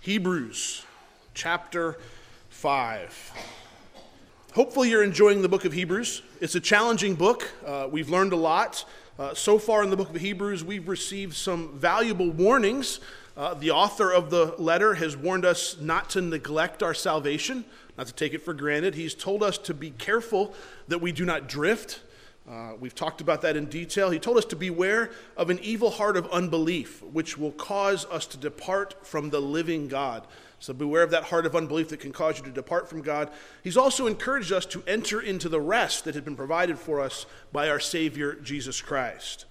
Hebrews chapter 5. Hopefully, you're enjoying the book of Hebrews. It's a challenging book. Uh, we've learned a lot. Uh, so far in the book of Hebrews, we've received some valuable warnings. Uh, the author of the letter has warned us not to neglect our salvation, not to take it for granted. He's told us to be careful that we do not drift. Uh, we've talked about that in detail. He told us to beware of an evil heart of unbelief, which will cause us to depart from the living God. So beware of that heart of unbelief that can cause you to depart from God. He's also encouraged us to enter into the rest that had been provided for us by our Savior, Jesus Christ.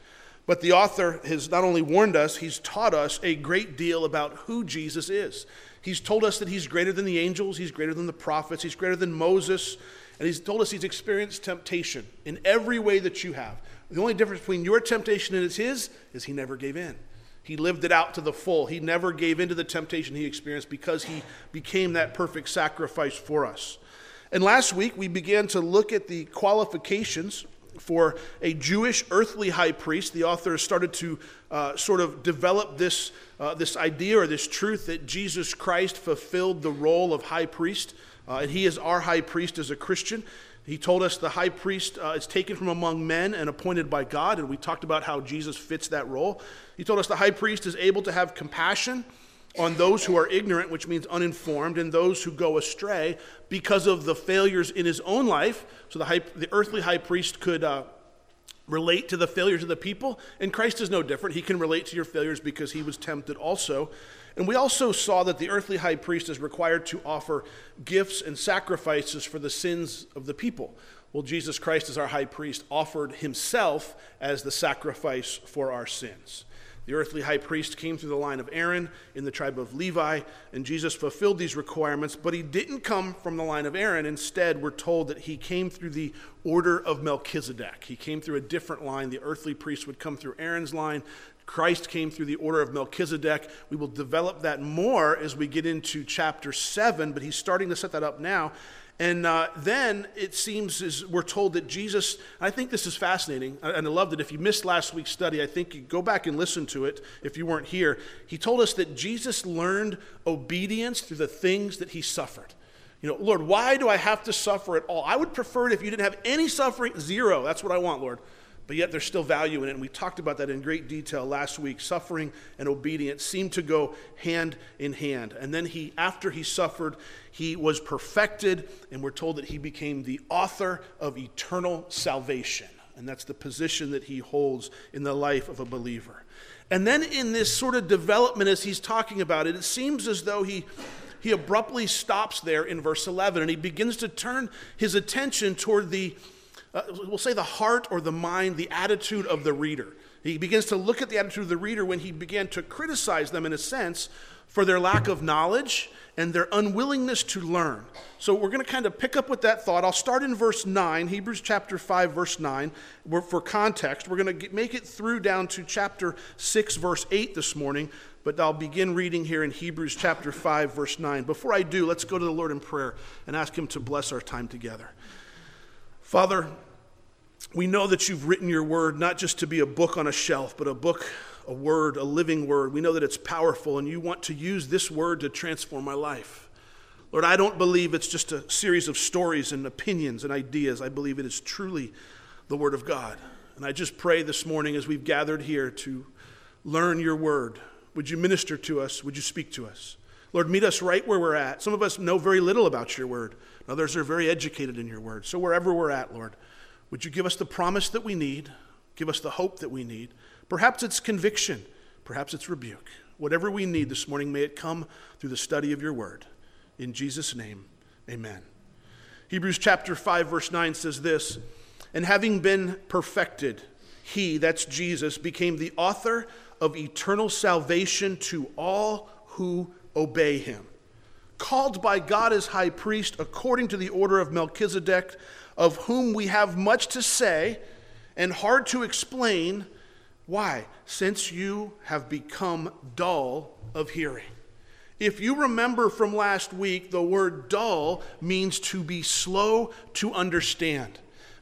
But the author has not only warned us, he's taught us a great deal about who Jesus is. He's told us that he's greater than the angels, he's greater than the prophets, he's greater than Moses, and he's told us he's experienced temptation in every way that you have. The only difference between your temptation and his is he never gave in. He lived it out to the full. He never gave in to the temptation he experienced because he became that perfect sacrifice for us. And last week we began to look at the qualifications for a Jewish earthly high priest. The author started to uh, sort of develop this, uh, this idea or this truth that Jesus Christ fulfilled the role of high priest uh, and he is our high priest as a Christian. He told us the high priest uh, is taken from among men and appointed by God, and we talked about how Jesus fits that role. He told us the high priest is able to have compassion on those who are ignorant, which means uninformed, and those who go astray because of the failures in his own life. So the, high, the earthly high priest could uh, relate to the failures of the people, and Christ is no different. He can relate to your failures because he was tempted also. And we also saw that the earthly high priest is required to offer gifts and sacrifices for the sins of the people. Well, Jesus Christ, as our high priest, offered himself as the sacrifice for our sins. The earthly high priest came through the line of Aaron in the tribe of Levi, and Jesus fulfilled these requirements, but he didn't come from the line of Aaron. Instead, we're told that he came through the order of Melchizedek. He came through a different line. The earthly priest would come through Aaron's line, Christ came through the order of Melchizedek. We will develop that more as we get into chapter 7, but he's starting to set that up now. And uh, then it seems as we're told that Jesus, I think this is fascinating, and I love that if you missed last week's study, I think you go back and listen to it if you weren't here. He told us that Jesus learned obedience through the things that he suffered. You know, Lord, why do I have to suffer at all? I would prefer it if you didn't have any suffering, zero. That's what I want, Lord but yet there's still value in it. And we talked about that in great detail last week. Suffering and obedience seem to go hand in hand. And then he, after he suffered, he was perfected, and we're told that he became the author of eternal salvation. And that's the position that he holds in the life of a believer. And then in this sort of development, as he's talking about it, it seems as though he he abruptly stops there in verse 11 and he begins to turn his attention toward the uh, we'll say the heart or the mind, the attitude of the reader. He begins to look at the attitude of the reader when he began to criticize them, in a sense, for their lack of knowledge and their unwillingness to learn. So we're going to kind of pick up with that thought. I'll start in verse 9, Hebrews chapter 5, verse 9. for context, we're going to make it through down to chapter 6, verse 8 this morning, but I'll begin reading here in Hebrews chapter 5, verse 9. Before I do, let's go to the Lord in prayer and ask Him to bless our time together. Father, we know that you've written your word not just to be a book on a shelf, but a book, a word, a living word. We know that it's powerful, and you want to use this word to transform my life. Lord, I don't believe it's just a series of stories and opinions and ideas. I believe it is truly the word of God. And I just pray this morning as we've gathered here to learn your word, would you minister to us? Would you speak to us? Lord, meet us right where we're at. Some of us know very little about your word. Others are very educated in your word. So wherever we're at, Lord, would you give us the promise that we need? Give us the hope that we need. Perhaps it's conviction. Perhaps it's rebuke. Whatever we need this morning, may it come through the study of your word. In Jesus' name, amen. Hebrews chapter 5, verse 9 says this And having been perfected, he, that's Jesus, became the author of eternal salvation to all who obey him called by God as high priest according to the order of Melchizedek, of whom we have much to say and hard to explain. Why? Since you have become dull of hearing. If you remember from last week, the word dull means to be slow to understand.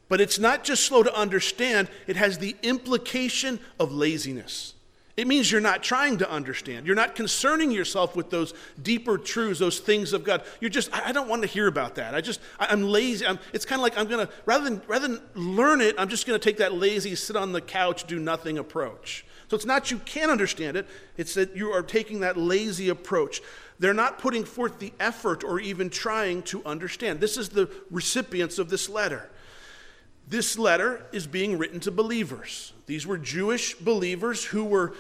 But it's not just slow to understand, it has the implication of laziness. It means you're not trying to understand. You're not concerning yourself with those deeper truths, those things of God. You're just, I, don't want to hear about that. I just, I, am lazy. I'm, it's kind of like I'm going to, rather than, rather than learn it, I'm just going to take that lazy, sit on the couch, do nothing approach. So it's not you can't understand it, it's that you are taking that lazy approach. They're not putting forth the effort or even trying to understand. This is the recipients of this letter. This letter is being written to believers. These were Jewish believers who were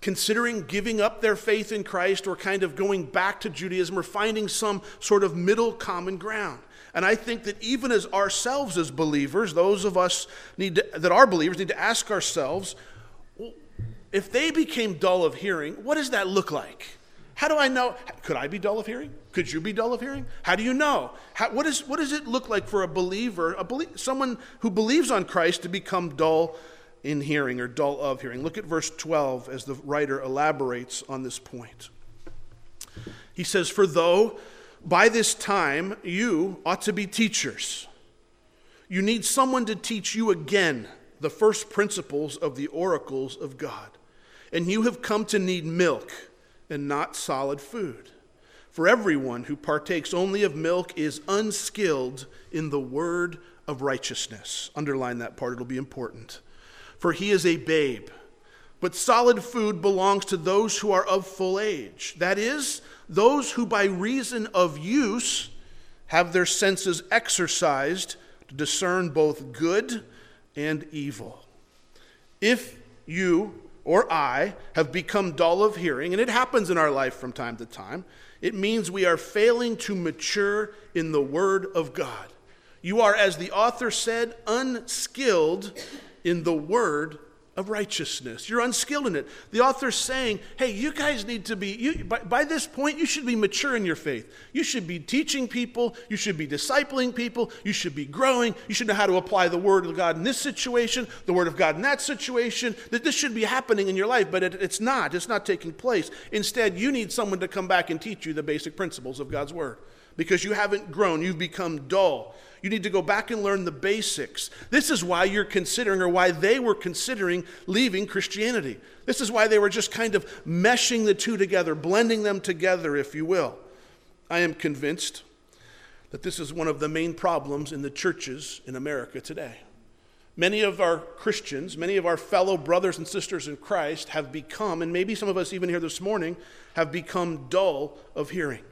considering giving up their faith in Christ or kind of going back to Judaism or finding some sort of middle common ground. And I think that even as ourselves as believers, those of us need to, that are believers need to ask ourselves, if they became dull of hearing, what does that look like? How do I know? Could I be dull of hearing? Could you be dull of hearing? How do you know? How, what, is, what does it look like for a believer, a belie- someone who believes on Christ, to become dull in hearing or dull of hearing? Look at verse 12 as the writer elaborates on this point. He says, For though by this time you ought to be teachers, you need someone to teach you again the first principles of the oracles of God. And you have come to need milk and not solid food. For everyone who partakes only of milk is unskilled in the word of righteousness. Underline that part, it'll be important. For he is a babe. But solid food belongs to those who are of full age. That is, those who by reason of use have their senses exercised to discern both good and evil. If you or I have become dull of hearing, and it happens in our life from time to time, it means we are failing to mature in the Word of God. You are, as the author said, unskilled in the Word of righteousness. You're unskilled in it. The author's saying, hey, you guys need to be, you, by, by, this point, you should be mature in your faith. You should be teaching people. You should be discipling people. You should be growing. You should know how to apply the Word of God in this situation, the Word of God in that situation. That this should be happening in your life, but it, it's not. It's not taking place. Instead, you need someone to come back and teach you the basic principles of God's Word because you haven't grown. You've become dull. You need to go back and learn the basics. This is why you're considering, or why they were considering leaving Christianity. This is why they were just kind of meshing the two together, blending them together, if you will. I am convinced that this is one of the main problems in the churches in America today. Many of our Christians, many of our fellow brothers and sisters in Christ have become, and maybe some of us even here this morning, have become dull of hearing.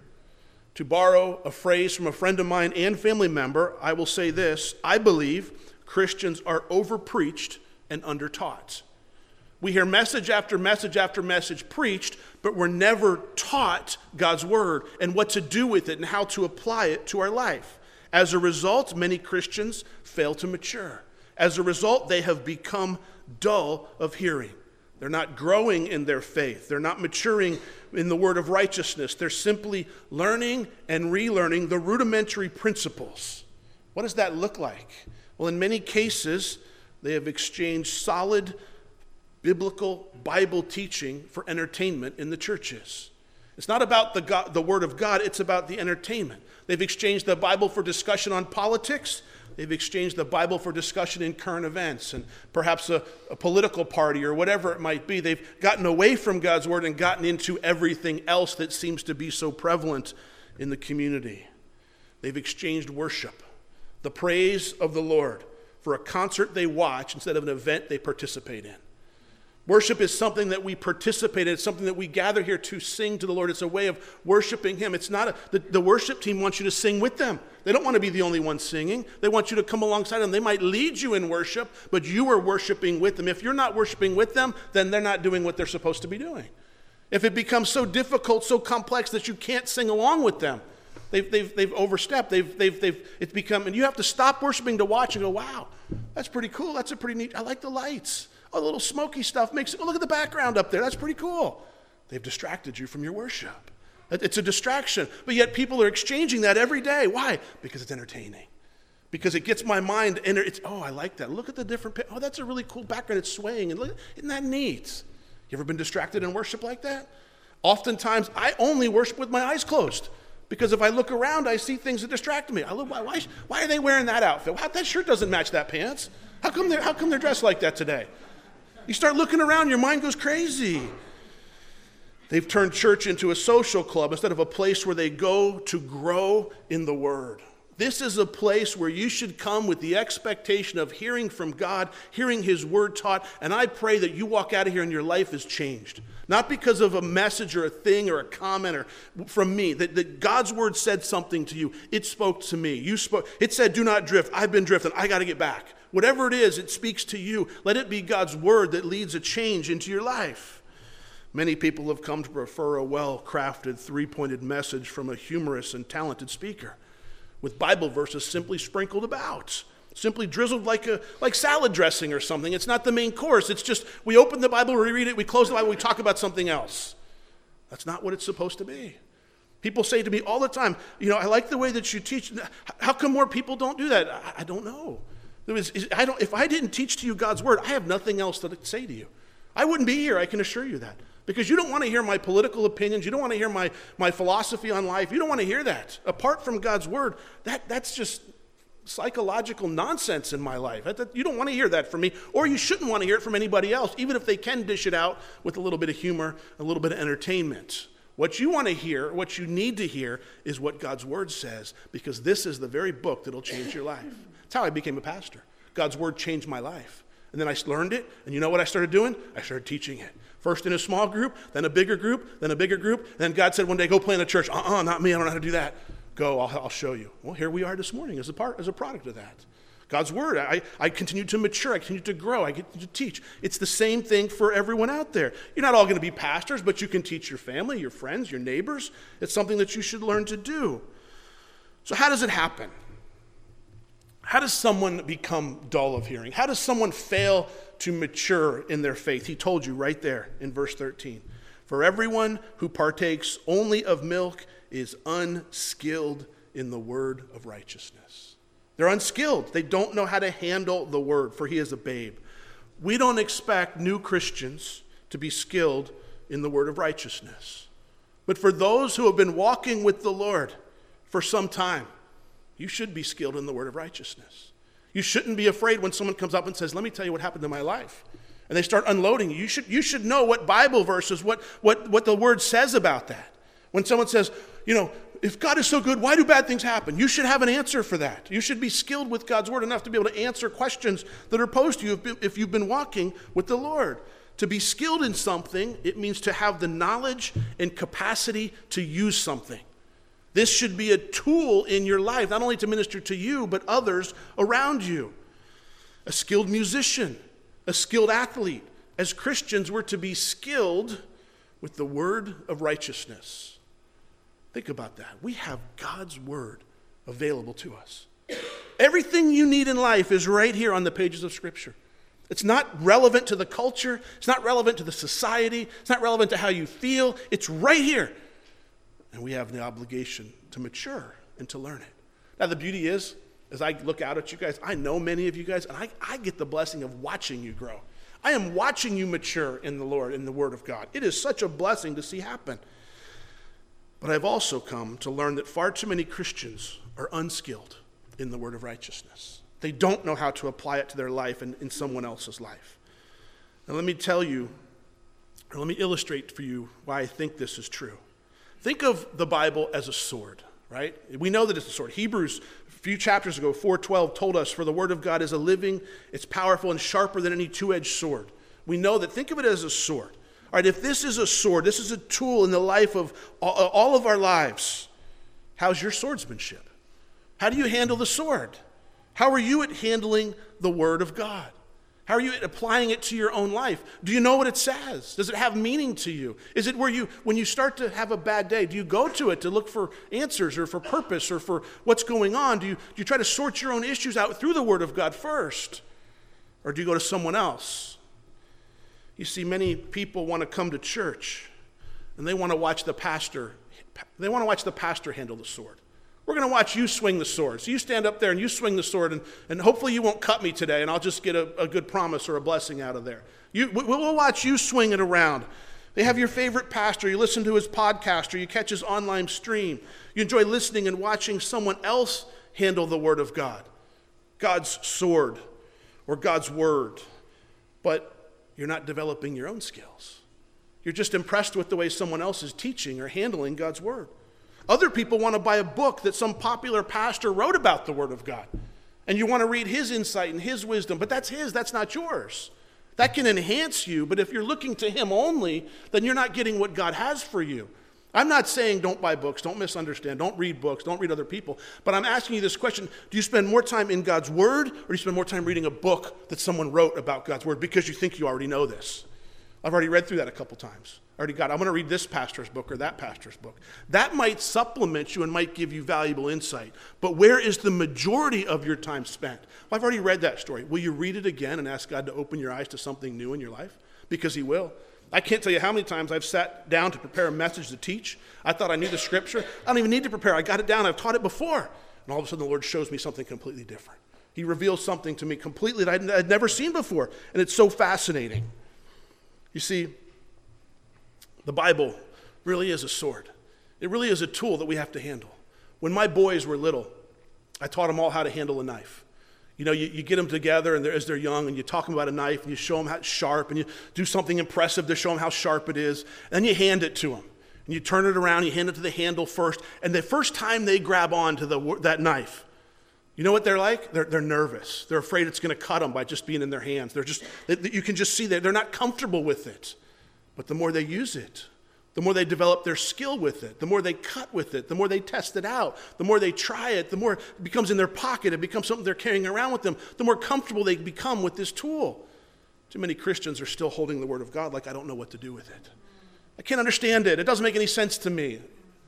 To borrow a phrase from a friend of mine and family member, I will say this I believe Christians are overpreached and undertaught. We hear message after message after message preached, but we're never taught God's word and what to do with it and how to apply it to our life. As a result, many Christians fail to mature. As a result, they have become dull of hearing. They're not growing in their faith. They're not maturing in the word of righteousness. They're simply learning and relearning the rudimentary principles. What does that look like? Well, in many cases, they have exchanged solid biblical Bible teaching for entertainment in the churches. It's not about the, God, the Word of God, it's about the entertainment. They've exchanged the Bible for discussion on politics. They've exchanged the Bible for discussion in current events and perhaps a, a, political party or whatever it might be. They've gotten away from God's Word and gotten into everything else that seems to be so prevalent in the community. They've exchanged worship, the praise of the Lord, for a concert they watch instead of an event they participate in. Worship is something that we participate in. It's something that we gather here to sing to the Lord. It's a way of worshiping Him. It's not a, the, the worship team wants you to sing with them. They don't want to be the only one singing. They want you to come alongside them. They might lead you in worship, but you are worshiping with them. If you're not worshiping with them, then they're not doing what they're supposed to be doing. If it becomes so difficult, so complex that you can't sing along with them, they've, they've, they've overstepped. They've, they've, they've, it's become, and you have to stop worshiping to watch and go, wow, that's pretty cool. That's a pretty neat, I like the lights. The little smoky stuff makes it, oh, look at the background up there. That's pretty cool. They've distracted you from your worship. It's a distraction. But yet people are exchanging that every day. Why? Because it's entertaining. Because it gets my mind, and it's, oh, I like that. Look at the different, oh, that's a really cool background. It's swaying. And look, isn't that neat? You ever been distracted in worship like that? Oftentimes, I only worship with my eyes closed. Because if I look around, I see things that distract me. I look, why, why, why are they wearing that outfit? Wow, that shirt doesn't match that pants. How come, they're, how come they're dressed like that today? You start looking around, your mind goes crazy. They've turned church into a social club instead of a place where they go to grow in the Word. This is a place where you should come with the expectation of hearing from God, hearing His Word taught, and I pray that you walk out of here and your life is changed. Not because of a message or a thing or a comment or from me, that, that God's Word said something to you. It spoke to me. You spoke. It said, Do not drift. I've been drifting. I got to get back. Whatever it is, it speaks to you. Let it be God's Word that leads a change into your life. Many people have come to prefer a well crafted, three pointed message from a humorous and talented speaker with Bible verses simply sprinkled about, simply drizzled like, a, like salad dressing or something. It's not the main course. It's just we open the Bible, we read it, we close the Bible, we talk about something else. That's not what it's supposed to be. People say to me all the time, you know, I like the way that you teach. How come more people don't do that? I, I don't know. Was, I don't, if I didn't teach to you God's word, I have nothing else to say to you. I wouldn't be here, I can assure you that. Because you don't want to hear my political opinions. You don't want to hear my, my philosophy on life. You don't want to hear that. Apart from God's word, that, that's just psychological nonsense in my life. You don't want to hear that from me, or you shouldn't want to hear it from anybody else, even if they can dish it out with a little bit of humor, a little bit of entertainment. What you want to hear, what you need to hear, is what God's word says, because this is the very book that'll change your life. That's how I became a pastor. God's word changed my life. And then I learned it, and you know what I started doing? I started teaching it. First in a small group, then a bigger group, then a bigger group. Then God said one day, go plant a church. Uh uh-uh, uh not me. I don't know how to do that. Go, I'll, I'll show you. Well, here we are this morning as a, part, as a product of that. God's word. I, I continue to mature. I continue to grow. I continue to teach. It's the same thing for everyone out there. You're not all going to be pastors, but you can teach your family, your friends, your neighbors. It's something that you should learn to do. So, how does it happen? How does someone become dull of hearing? How does someone fail to mature in their faith? He told you right there in verse 13. For everyone who partakes only of milk is unskilled in the word of righteousness. They're unskilled. They don't know how to handle the word, for he is a babe. We don't expect new Christians to be skilled in the word of righteousness. But for those who have been walking with the Lord for some time, you should be skilled in the word of righteousness. You shouldn't be afraid when someone comes up and says, Let me tell you what happened in my life. And they start unloading you. You should, you should know what Bible verses, what, what, what the word says about that. When someone says, You know, if God is so good, why do bad things happen? You should have an answer for that. You should be skilled with God's word enough to be able to answer questions that are posed to you if you've been walking with the Lord. To be skilled in something, it means to have the knowledge and capacity to use something. This should be a tool in your life, not only to minister to you, but others around you. A skilled musician, a skilled athlete. As Christians, we're to be skilled with the word of righteousness. Think about that. We have God's word available to us. Everything you need in life is right here on the pages of Scripture. It's not relevant to the culture, it's not relevant to the society, it's not relevant to how you feel. It's right here and we have the obligation to mature and to learn it. Now, the beauty is, as I look out at you guys, I know many of you guys, and I, I get the blessing of watching you grow. I am watching you mature in the Lord, in the Word of God. It is such a blessing to see happen. But I've also come to learn that far too many Christians are unskilled in the Word of righteousness. They don't know how to apply it to their life and in someone else's life. Now, let me tell you, or let me illustrate for you why I think this is true. Think of the Bible as a sword, right? We know that it's a sword. Hebrews, a few chapters ago, 412, told us, For the word of God is a living, it's powerful, and sharper than any two edged sword. We know that. Think of it as a sword. All right, if this is a sword, this is a tool in the life of all of our lives, how's your swordsmanship? How do you handle the sword? How are you at handling the word of God? How are you applying it to your own life? Do you know what it says? Does it have meaning to you? Is it where you, when you start to have a bad day, do you go to it to look for answers or for purpose or for what's going on? Do you, do you try to sort your own issues out through the Word of God first? Or do you go to someone else? You see, many people want to come to church and they want to watch the pastor, they want to watch the pastor handle the sword. We're going to watch you swing the sword. So you stand up there and you swing the sword, and, and hopefully you won't cut me today, and I'll just get a, a good promise or a blessing out of there. You, we'll watch you swing it around. They have your favorite pastor. You listen to his podcast or you catch his online stream. You enjoy listening and watching someone else handle the Word of God, God's sword or God's Word. But you're not developing your own skills. You're just impressed with the way someone else is teaching or handling God's Word. Other people want to buy a book that some popular pastor wrote about the Word of God. And you want to read his insight and his wisdom, but that's his, that's not yours. That can enhance you, but if you're looking to him only, then you're not getting what God has for you. I'm not saying don't buy books, don't misunderstand, don't read books, don't read other people, but I'm asking you this question Do you spend more time in God's Word or do you spend more time reading a book that someone wrote about God's Word because you think you already know this? I've already read through that a couple times. Already got, I'm going to read this pastor's book or that pastor's book. That might supplement you and might give you valuable insight. But where is the majority of your time spent? Well, I've already read that story. Will you read it again and ask God to open your eyes to something new in your life? Because He will. I can't tell you how many times I've sat down to prepare a message to teach. I thought I knew the scripture. I don't even need to prepare. I got it down. I've taught it before. And all of a sudden, the Lord shows me something completely different. He reveals something to me completely that I'd never seen before. And it's so fascinating. You see, the Bible really is a sword, it really is a tool that we have to handle. When my boys were little, I taught them all how to handle a knife. You know, you, you get them together and they're, as they're young and you talk them about a knife and you show them how it's sharp and you do something impressive to show them how sharp it is. And then you hand it to them. And you turn it around, you hand it to the handle first. And the first time they grab onto the, that knife, you know what they're like? They're, they're nervous. They're afraid it's going to cut them by just being in their hands. They're just, they, you can just see that they're not comfortable with it. But the more they use it, the more they develop their skill with it, the more they cut with it, the more they test it out, the more they try it, the more it becomes in their pocket, it becomes something they're carrying around with them, the more comfortable they become with this tool. Too many Christians are still holding the Word of God like, I don't know what to do with it. I can't understand it. It doesn't make any sense to me.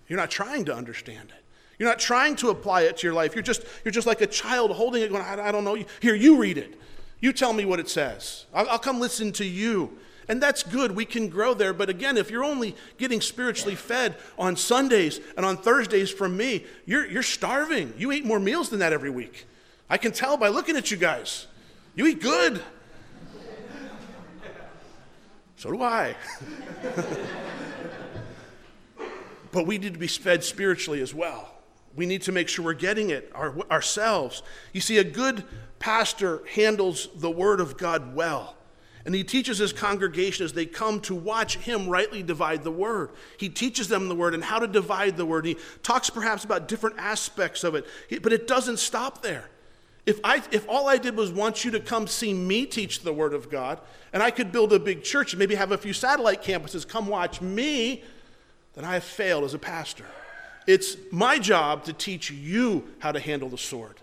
You're not trying to understand it. You're not trying to apply it to your life. You're just, you're just like a child holding it, going, I, I don't know. Here, you read it. You tell me what it says. I'll, I'll come listen to you. And that's good. We can grow there. But again, if you're only getting spiritually fed on Sundays and on Thursdays from me, you're, you're starving. You eat more meals than that every week. I can tell by looking at you guys. You eat good. So do I. but we need to be fed spiritually as well. We need to make sure we're getting it our, ourselves. You see, a good pastor handles the Word of God well. And he teaches his congregation as they come to watch him rightly divide the word. He teaches them the word and how to divide the word. He talks perhaps about different aspects of it, but it doesn't stop there. If, I, if all I did was want you to come see me teach the word of God, and I could build a big church and maybe have a few satellite campuses come watch me, then I have failed as a pastor. It's my job to teach you how to handle the sword.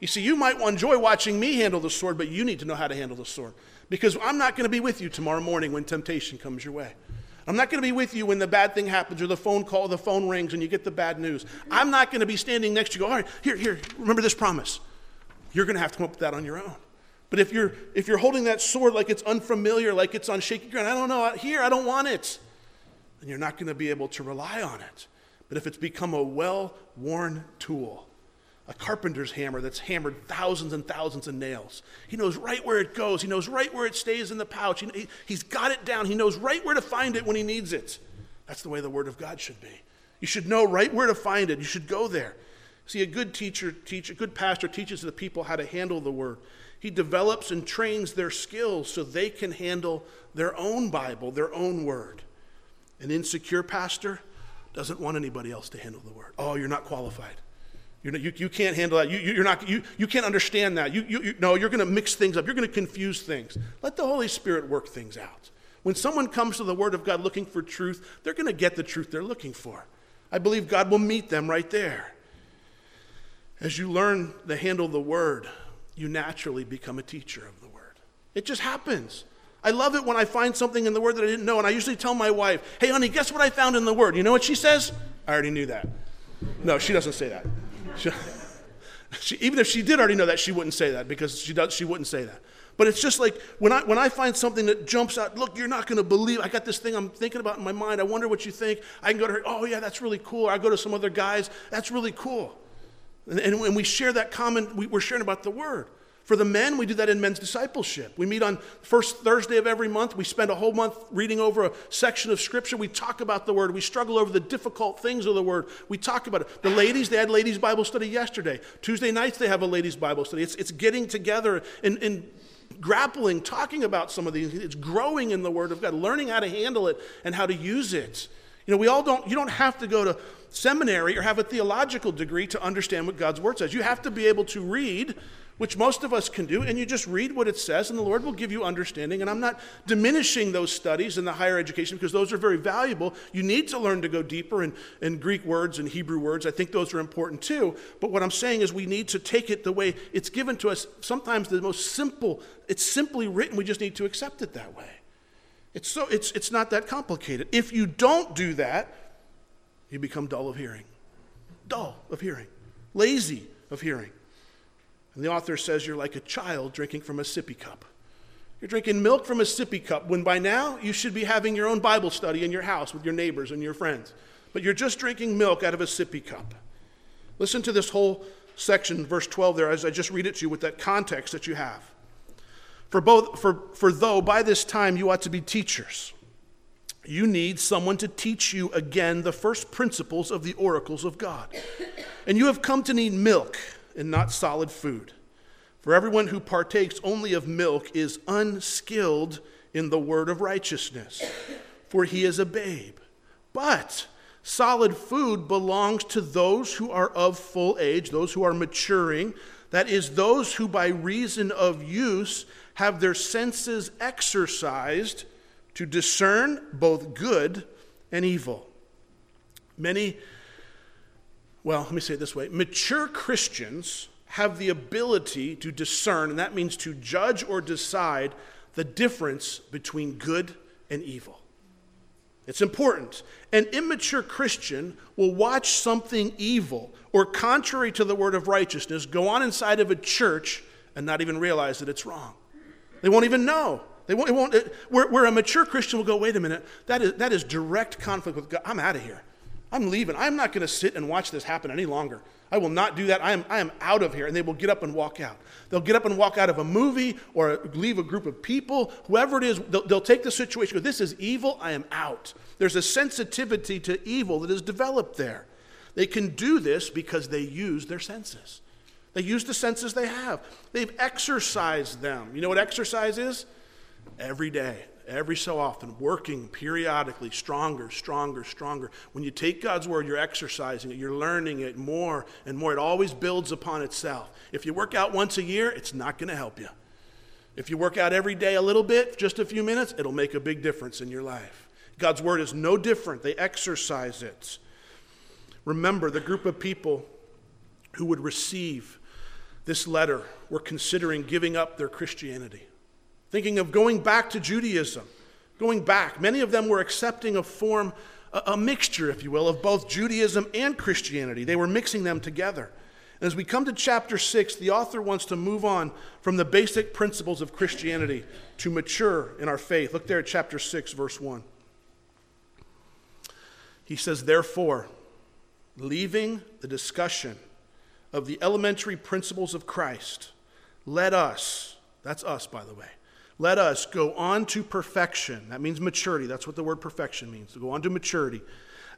You see, you might enjoy watching me handle the sword, but you need to know how to handle the sword. Because I'm not going to be with you tomorrow morning when temptation comes your way. I'm not going to be with you when the bad thing happens or the phone call, the phone rings and you get the bad news. I'm not going to be standing next to you. Go, all right, here, here, remember this promise. You're going to have to come up with that on your own. But if you're if you're holding that sword like it's unfamiliar, like it's on shaky ground, I don't know, here, I don't want it, then you're not going to be able to rely on it. But if it's become a well-worn tool, a carpenter's hammer that's hammered thousands and thousands of nails. He knows right where it goes. He knows right where it stays in the pouch. He, has got it down. He knows right where to find it when he needs it. That's the way the Word of God should be. You should know right where to find it. You should go there. See, a good teacher, teach, a good pastor teaches the people how to handle the Word. He develops and trains their skills so they can handle their own Bible, their own Word. An insecure pastor doesn't want anybody else to handle the Word. Oh, you're not qualified. You're, you, you can't handle that. You, you're not, you, you can't understand that. You, you, you, no, you're going to mix things up. You're going to confuse things. Let the Holy Spirit work things out. When someone comes to the Word of God looking for truth, they're going to get the truth they're looking for. I believe God will meet them right there. As you learn to handle the Word, you naturally become a teacher of the Word. It just happens. I love it when I find something in the Word that I didn't know, and I usually tell my wife, hey, honey, guess what I found in the Word? You know what she says? I already knew that. No, she doesn't say that. She, she, even if she did already know that, she wouldn't say that because she, does, she wouldn't say that. But it's just like when I, when I find something that jumps out, look, you're not going to believe. I got this thing I'm thinking about in my mind. I wonder what you think. I can go to her, oh, yeah, that's really cool. Or I go to some other guys, that's really cool. And, and when we share that common, we, we're sharing about the word. For the men, we do that in men's discipleship. We meet on first Thursday of every month. We spend a whole month reading over a section of scripture. We talk about the word. We struggle over the difficult things of the word. We talk about it. The ladies, they had ladies' Bible study yesterday. Tuesday nights, they have a ladies' Bible study. It's, it's getting together in, in grappling, talking about some of these. It's growing in the Word of God, learning how to handle it and how to use it. You know, we all don't, you don't have to go to seminary or have a theological degree to understand what God's Word says. You have to be able to read which most of us can do, and you just read what it says, and the Lord will give you understanding. And I'm not diminishing those studies in the higher education because those are very valuable. You need to learn to go deeper in, in Greek words and Hebrew words. I think those are important too. But what I'm saying is we need to take it the way it's given to us. Sometimes the most simple, it's simply written, we just need to accept it that way. It's, so, it's, it's not that complicated. If you don't do that, you become dull of hearing. Dull of hearing. Lazy of hearing. And the author says you're like a child drinking from a sippy cup. You're drinking milk from a sippy cup when by now you should be having your own Bible study in your house with your neighbors and your friends. But you're just drinking milk out of a sippy cup. Listen to this whole section, verse 12 there, as I just read it to you with that context that you have. For, both, for, for though by this time you ought to be teachers, you need someone to teach you again the first principles of the oracles of God. And you have come to need milk and not solid food. For everyone who partakes only of milk is unskilled in the word of righteousness, for he is a babe. But solid food belongs to those who are of full age, those who are maturing, that is, those who by reason of use have their senses exercised to discern both good and evil. Many well, let me say it this way mature Christians have the ability to discern, and that means to judge or decide the difference between good and evil. It's important. An immature Christian will watch something evil or contrary to the word of righteousness go on inside of a church and not even realize that it's wrong. They won't even know. They won't, won't, it, where, where a mature Christian will go, wait a minute, that is, that is direct conflict with God. I'm out of here. I'm leaving. I'm not going to sit and watch this happen any longer. I will not do that. I am, I am out of here. And they will get up and walk out. They'll get up and walk out of a movie or leave a group of people, whoever it is, they'll, they'll take the situation, go, this is evil, I am out. There's a sensitivity to evil that is developed there. They can do this because they use their senses. They use the senses they have. They've exercised them. You know what exercise is? Every day every so often, working periodically, stronger, stronger, stronger. When you take God's word, you're exercising it, you're learning it more and more. It always builds upon itself. If you work out once a year, it's not going to help you. If you work out every day a little bit, just a few minutes, it'll make a big difference in your life. God's word is no different, they exercise it. Remember, the group of people who would receive this letter were considering giving up their Christianity thinking of going back to Judaism, going back. Many of them were accepting a form, a, mixture, if you will, of both Judaism and Christianity. They were mixing them together. And as we come to chapter 6, the author wants to move on from the basic principles of Christianity to mature in our faith. Look there at chapter 6, verse 1. He says, Therefore, leaving the discussion of the elementary principles of Christ, let us, that's us, by the way, let us go on to perfection. That means maturity. That's what the word perfection means. To go on to maturity.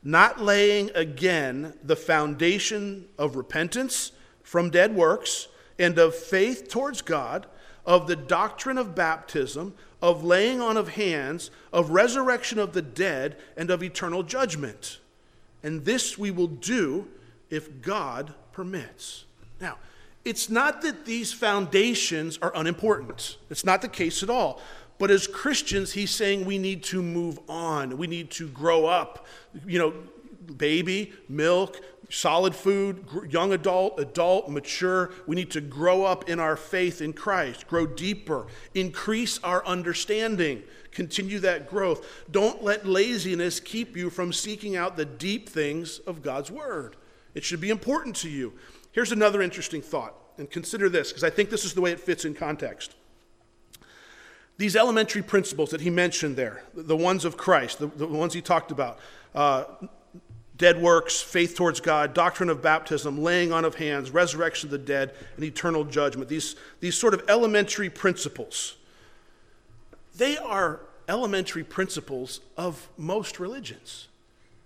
Not laying again the foundation of repentance from dead works and of faith towards God, of the doctrine of baptism, of laying on of hands, of resurrection of the dead, and of eternal judgment. And this we will do if God permits. Now, it's not that these foundations are unimportant. It's not the case at all. But as Christians, he's saying we need to move on. We need to grow up. You know, baby, milk, solid food, young adult, adult, mature. We need to grow up in our faith in Christ, grow deeper, increase our understanding, continue that growth. Don't let laziness keep you from seeking out the deep things of God's Word. It should be important to you. Here's another interesting thought, and consider this, because I think this is the way it fits in context. These elementary principles that he mentioned there, the ones of Christ, the, the ones he talked about, uh, dead works, faith towards God, doctrine of baptism, laying on of hands, resurrection of the dead, and eternal judgment. These, these sort of elementary principles. They are elementary principles of most religions.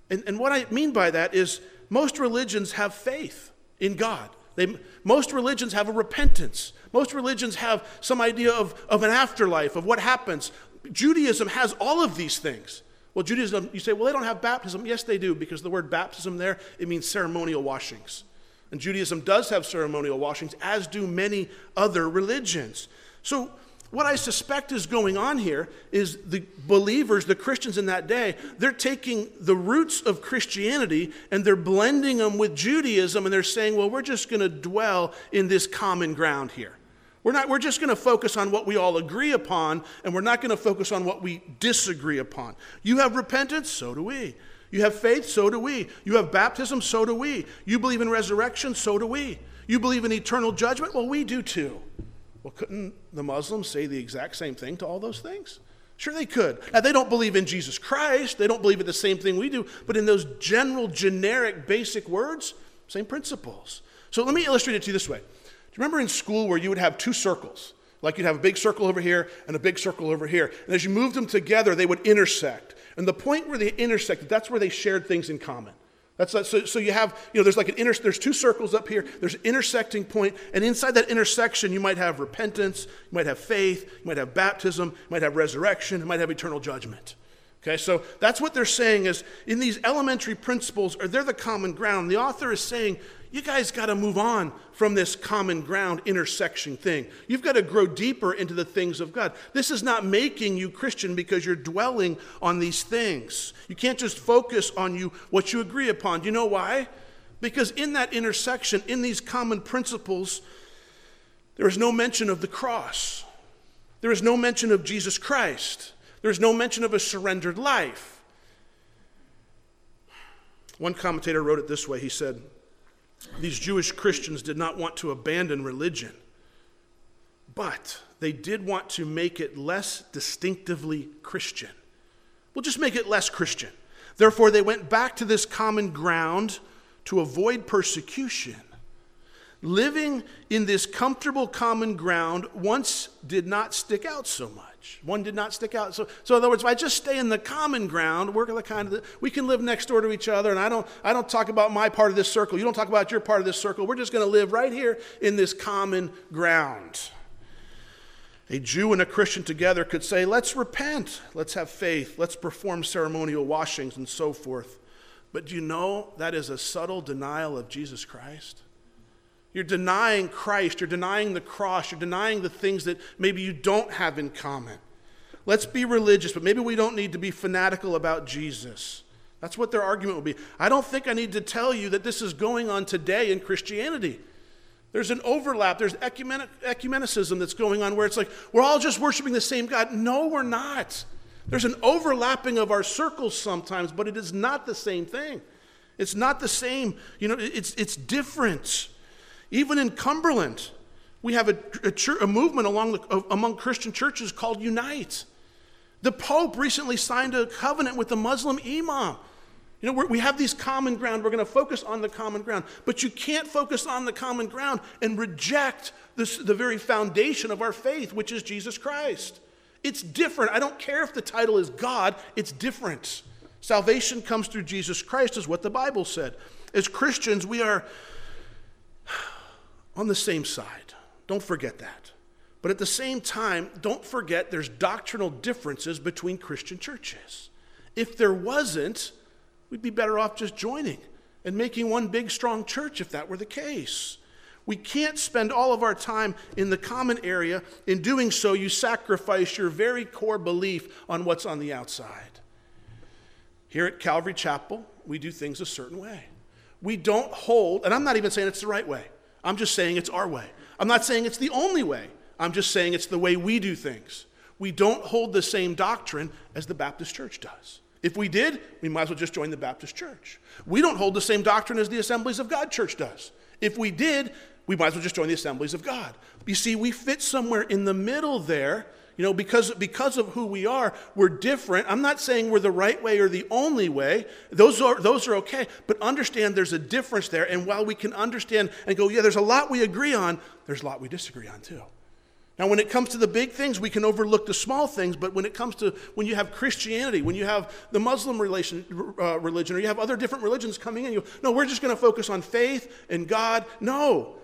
And, and what I mean by that is most religions have faith in God. They, most religions have a repentance. Most religions have some idea of, of an afterlife, of what happens. Judaism has all of these things. Well, Judaism, you say, well, they don't have baptism. Yes, they do, because the word baptism there, it means ceremonial washings. And Judaism does have ceremonial washings, as do many other religions. So, what I suspect is going on here is the believers, the Christians in that day, they're taking the roots of Christianity and they're blending them with Judaism and they're saying, well, we're just going to dwell in this common ground here. We're, not, we're just going to focus on what we all agree upon, and we're not going to focus on what we disagree upon. You have repentance, so do we. You have faith, so do we. You have baptism, so do we. You believe in resurrection, so do we. You believe in eternal judgment, well, we do too. Well, couldn't the Muslims say the exact same thing to all those things? Sure, they could. Now, they don't believe in Jesus Christ, they don't believe in the same thing we do, but in those general, generic, basic words, same principles. So let me illustrate it to you this way. Do you remember in school where you would have two circles? Like you'd have a big circle over here and a big circle over here. And as you moved them together, they would intersect. And the point where they intersected, that's where they shared things in common. That's so, so you have, you know, there's like an inter, there's two circles up here, there's an intersecting point, and inside that intersection, you might have repentance, you might have faith, you might have baptism, you might have resurrection, you might have eternal judgment. Okay, so that's what they're saying is in these elementary principles, or they're the common ground. The author is saying you guys got to move on from this common ground intersection thing. You've got to grow deeper into the things of God. This is not making you Christian because you're dwelling on these things. You can't just focus on you what you agree upon. Do you know why? Because in that intersection, in these common principles, there is no mention of the cross. There is no mention of Jesus Christ. There is no mention of a surrendered life. One commentator wrote it this way. He said, these Jewish Christians did not want to abandon religion, but they did want to make it less distinctively Christian. We'll just make it less Christian. Therefore, they went back to this common ground to avoid persecution. Living in this comfortable common ground once did not stick out so much much. One did not stick out. So, so in other words, if I just stay in the common ground, we're the kind of the, we can live next door to each other, and I don't I don't talk about my part of this circle. You don't talk about your part of this circle. We're just going to live right here in this common ground. A Jew and a Christian together could say, let's repent, let's have faith, let's perform ceremonial washings and so forth. But do you know that is a subtle denial of Jesus Christ? You're denying Christ. You're denying the cross. You're denying the things that maybe you don't have in common. Let's be religious, but maybe we don't need to be fanatical about Jesus. That's what their argument will be. I don't think I need to tell you that this is going on today in Christianity. There's an overlap, there's ecumenic, ecumenicism that's going on where it's like we're all just worshiping the same God. No, we're not. There's an overlapping of our circles sometimes, but it is not the same thing. It's not the same, you know, it's, it's different. Even in Cumberland, we have a, a, a movement along the, among Christian churches called Unite. The Pope recently signed a covenant with the Muslim imam. You know, we have these common ground. We're going to focus on the common ground. But you can't focus on the common ground and reject this, the very foundation of our faith, which is Jesus Christ. It's different. I don't care if the title is God, it's different. Salvation comes through Jesus Christ, is what the Bible said. As Christians, we are on the same side. Don't forget that. But at the same time, don't forget there's doctrinal differences between Christian churches. If there wasn't, we'd be better off just joining and making one big, strong church if that were the case. We can't spend all of our time in the common area. In doing so, you sacrifice your very core belief on what's on the outside. Here at Calvary Chapel, we do things a certain way. We don't hold, and I'm not even saying it's the right way. I'm just saying it's our way. I'm not saying it's the only way. I'm just saying it's the way we do things. We don't hold the same doctrine as the Baptist church does. If we did, we might as well just join the Baptist church. We don't hold the same doctrine as the Assemblies of God church does. If we did, we might as well just join the Assemblies of God. You see, we fit somewhere in the middle there you know, because, because of who we are, we're different. I'm not saying we're the right way or the only way. Those are, those are okay. But understand there's a difference there. And while we can understand and go, yeah, there's a lot we agree on, there's a lot we disagree on too. Now, when it comes to the big things, we can overlook the small things, but when it comes to when you have Christianity, when you have the Muslim relation, uh, religion, or you have other different religions coming in, you no, we're just going to focus on faith and God. No,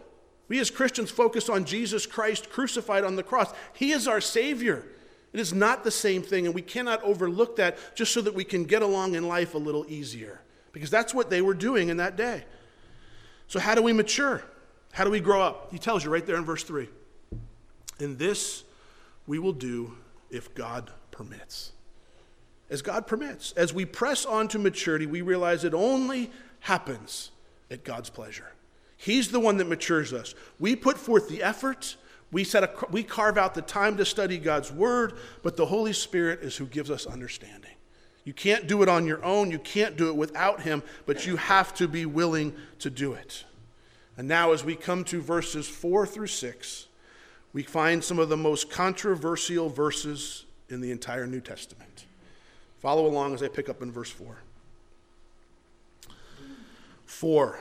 We as Christians focus on Jesus Christ crucified on the cross. He is our Savior. It is not the same thing, and we cannot overlook that just so that we can get along in life a little easier, because that's what they were doing in that day. So, how do we mature? How do we grow up? He tells you right there in verse 3. And this we will do if God permits. As God permits. As we press on to maturity, we realize it only happens at God's pleasure. He's the one that matures us. We put forth the effort, we, set a, we carve out the time to study God's word, but the Holy Spirit is who gives us understanding. You can't do it on your own, you can't do it without Him, but you have to be willing to do it. And now, as we come to verses 4 through 6, we find some of the most controversial verses in the entire New Testament. Follow along as I pick up in verse 4. 4.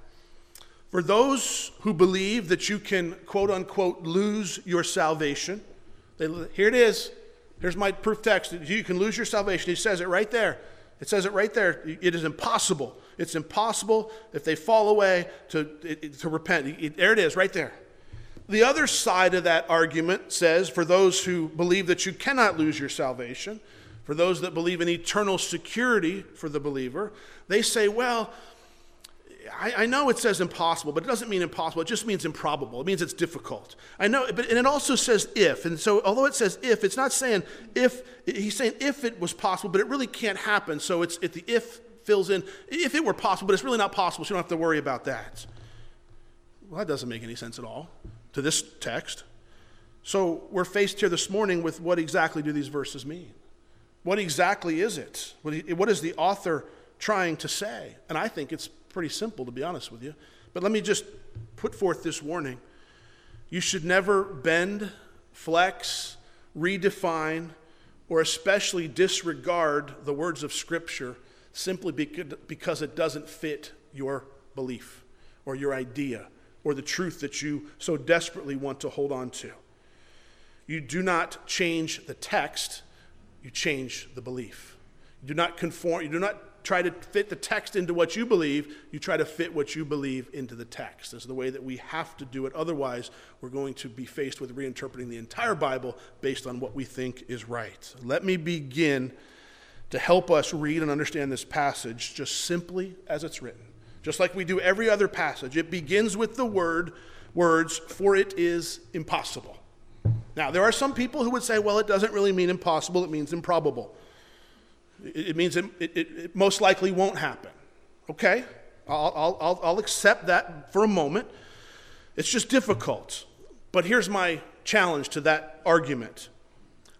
for those who believe that you can, quote unquote, lose your salvation, they, here it is. Here's my proof text. You can lose your salvation. He says it right there. It says it right there. It is impossible. It's impossible if they fall away to, to repent. There it is, right there. The other side of that argument says for those who believe that you cannot lose your salvation, for those that believe in eternal security for the believer, they say, well, I, I, know it says impossible, but it doesn't mean impossible. It just means improbable. It means it's difficult. I know, but and it also says if. And so, although it says if, it's not saying if. He's saying if it was possible, but it really can't happen. So it's it, the if fills in if it were possible, but it's really not possible. So you don't have to worry about that. Well, that doesn't make any sense at all to this text. So we're faced here this morning with what exactly do these verses mean? What exactly is it? What is the author trying to say? And I think it's pretty simple, to be honest with you. But let me just put forth this warning. You should never bend, flex, redefine, or especially disregard the words of Scripture simply because it doesn't fit your belief or your idea or the truth that you so desperately want to hold on to. You do not change the text, you change the belief. You do not conform, you do not try to fit the text into what you believe, you try to fit what you believe into the text. This is the way that we have to do it. Otherwise, we're going to be faced with reinterpreting the entire Bible based on what we think is right. Let me begin to help us read and understand this passage just simply as it's written. Just like we do every other passage, it begins with the word words for it is impossible. Now, there are some people who would say, well, it doesn't really mean impossible, it means improbable. It, means it, it, it, most likely won't happen. Okay, I'll, I'll, I'll accept that for a moment. It's just difficult. But here's my challenge to that argument.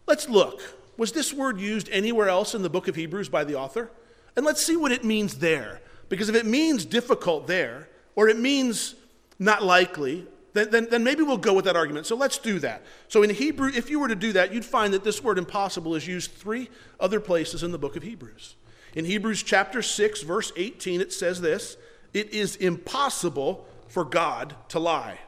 Let's look. Was this word used anywhere else in the book of Hebrews by the author? And let's see what it means there. Because if it means difficult there, or it means not likely, then, then, then, maybe we'll go with that argument. So let's do that. So in Hebrew, if you were to do that, you'd find that this word impossible is used three other places in the book of Hebrews. In Hebrews chapter 6, verse 18, it says this It is impossible for God to lie.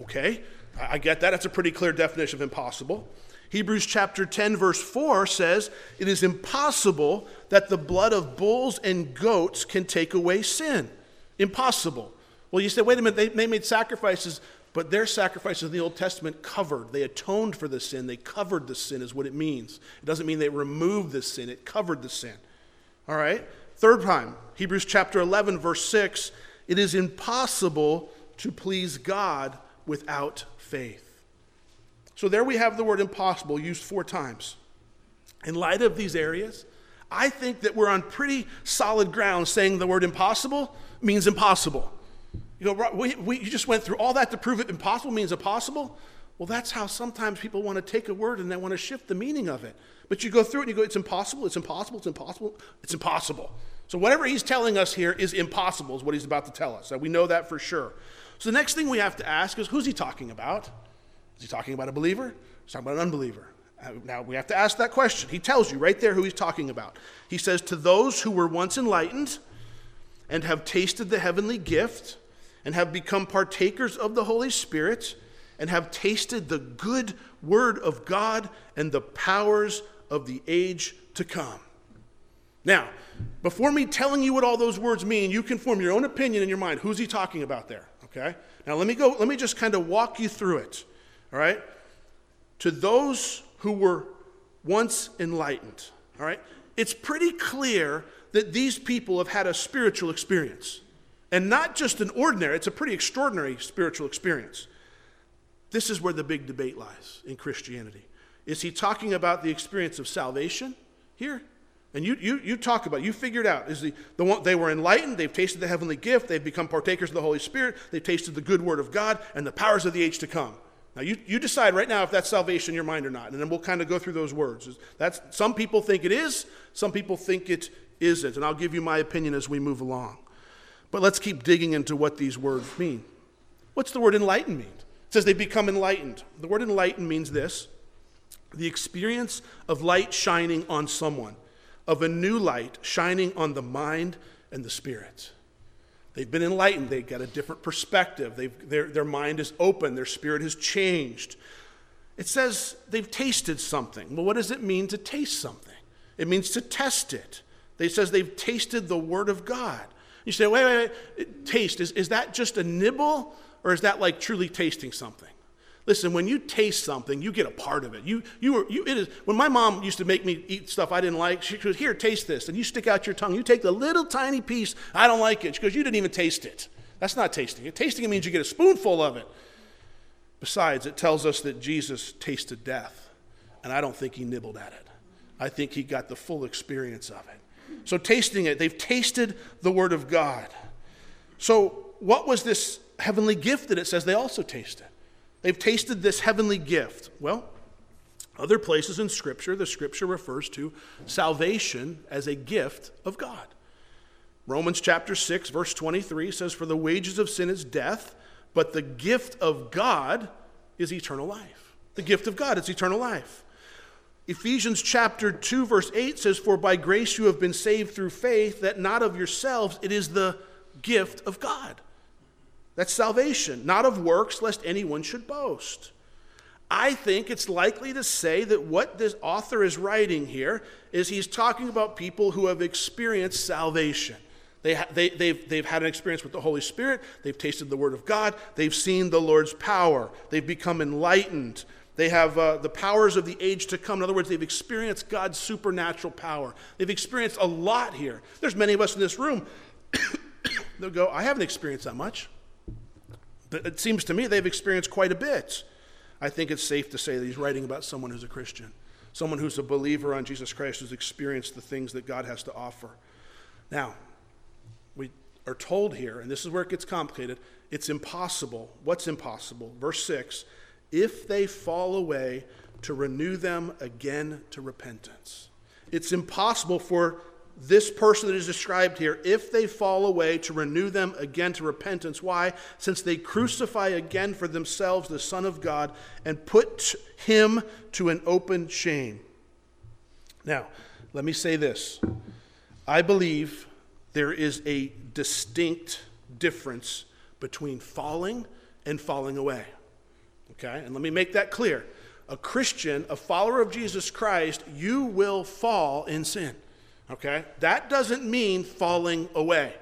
Okay, I get that. That's a pretty clear definition of impossible. Hebrews chapter 10, verse 4 says, It is impossible that the blood of bulls and goats can take away sin. Impossible. Well, you say, wait a minute, they, they made sacrifices, but their sacrifices in the Old Testament covered. They atoned for the sin. They covered the sin, is what it means. It doesn't mean they removed the sin, it covered the sin. All right? Third time, Hebrews chapter 11, verse 6 it is impossible to please God without faith. So there we have the word impossible used four times. In light of these areas, I think that we're on pretty solid ground saying the word impossible means impossible. You go, we, we, you just went through all that to prove it impossible means impossible? Well, that's how sometimes people want to take a word and they want to shift the meaning of it. But you go through it and you go, it's impossible, it's impossible, it's impossible, it's impossible. So whatever he's telling us here is impossible, is what he's about to tell us. we know that for sure. So the next thing we have to ask is who's he talking about? Is he talking about a believer? He's talking about an unbeliever. Uh, now we have to ask that question. He tells you right there who he's talking about. He says, To those who were once enlightened and have tasted the heavenly gift and have become partakers of the Holy Spirit and have tasted the good word of God and the powers of the age to come. Now, before me telling you what all those words mean, you can form your own opinion in your mind. Who's he talking about there? Okay? Now let me go, let me just kind of walk you through it. All right? To those who were once enlightened, all right, it's pretty clear that these people have had a spiritual experience. And not just an ordinary, it's a pretty extraordinary spiritual experience. This is where the big debate lies in Christianity. Is he talking about the experience of salvation here? And you, you, you talk about, you figured out, is the, the one, they were enlightened, they've tasted the heavenly gift, they've become partakers of the Holy Spirit, they've tasted the good word of God and the powers of the age to come. Now, you, you decide right now if that's salvation in your mind or not, and then we'll kind of go through those words. That's, some people think it is, some people think it isn't, and I'll give you my opinion as we move along. But let's keep digging into what these words mean. What's the word enlightened mean? It says they become enlightened. The word enlightened means this the experience of light shining on someone of a new light shining on the mind and the spirit. They've been enlightened, they've got a different perspective, their, their mind is open, their spirit has changed. It says they've tasted something. Well, what does it mean to taste something? It means to test it. It says they've tasted the Word of God. You say, wait, wait, wait, taste, is, is that just a nibble or is that like truly tasting something? Listen, when you taste something, you get a part of it. You, you were, you, it is, when my mom used to make me eat stuff I didn't like, she goes, Here, taste this. And you stick out your tongue. You take the little tiny piece. I don't like it. She goes, You didn't even taste it. That's not tasting it. Tasting it means you get a spoonful of it. Besides, it tells us that Jesus tasted death, and I don't think he nibbled at it. I think he got the full experience of it. So, tasting it, they've tasted the Word of God. So, what was this heavenly gift that it says they also tasted? They've tasted this heavenly gift. Well, other places in Scripture, the Scripture refers to salvation as a gift of God. Romans chapter 6, verse 23 says, For the wages of sin is death, but the gift of God is eternal life. The gift of God is eternal life. Ephesians chapter 2, verse 8 says, For by grace you have been saved through faith, that not of yourselves, it is the gift of God. That's salvation, not of works, lest anyone should boast. I think it's likely to say that what this author is writing here is he's talking about people who have experienced salvation. They, ha- they, they've, they've had an experience with the Holy Spirit, they've tasted the Word of God, they've seen the Lord's power, they've become enlightened, they have uh, the powers of the age to come. In other words, they've experienced God's supernatural power. They've experienced a lot here. There's many of us in this room, they'll go, I haven't experienced that much. But it seems to me they've experienced quite a bit. I think it's safe to say that he's writing about someone who's a Christian, someone who's a believer on Jesus Christ, who's experienced the things that God has to offer. Now, we are told here, and this is where it gets complicated, it's impossible. What's impossible? Verse 6 if they fall away, to renew them again to repentance. It's impossible for this person that is described here, if they fall away, to renew them again to repentance. Why? Since they crucify again for themselves the Son of God and put him to an open shame. Now, let me say this. I believe there is a distinct difference between falling and falling away. Okay? And let me make that clear. A Christian, a follower of Jesus Christ, you will fall in sin. Okay? That doesn't mean falling away.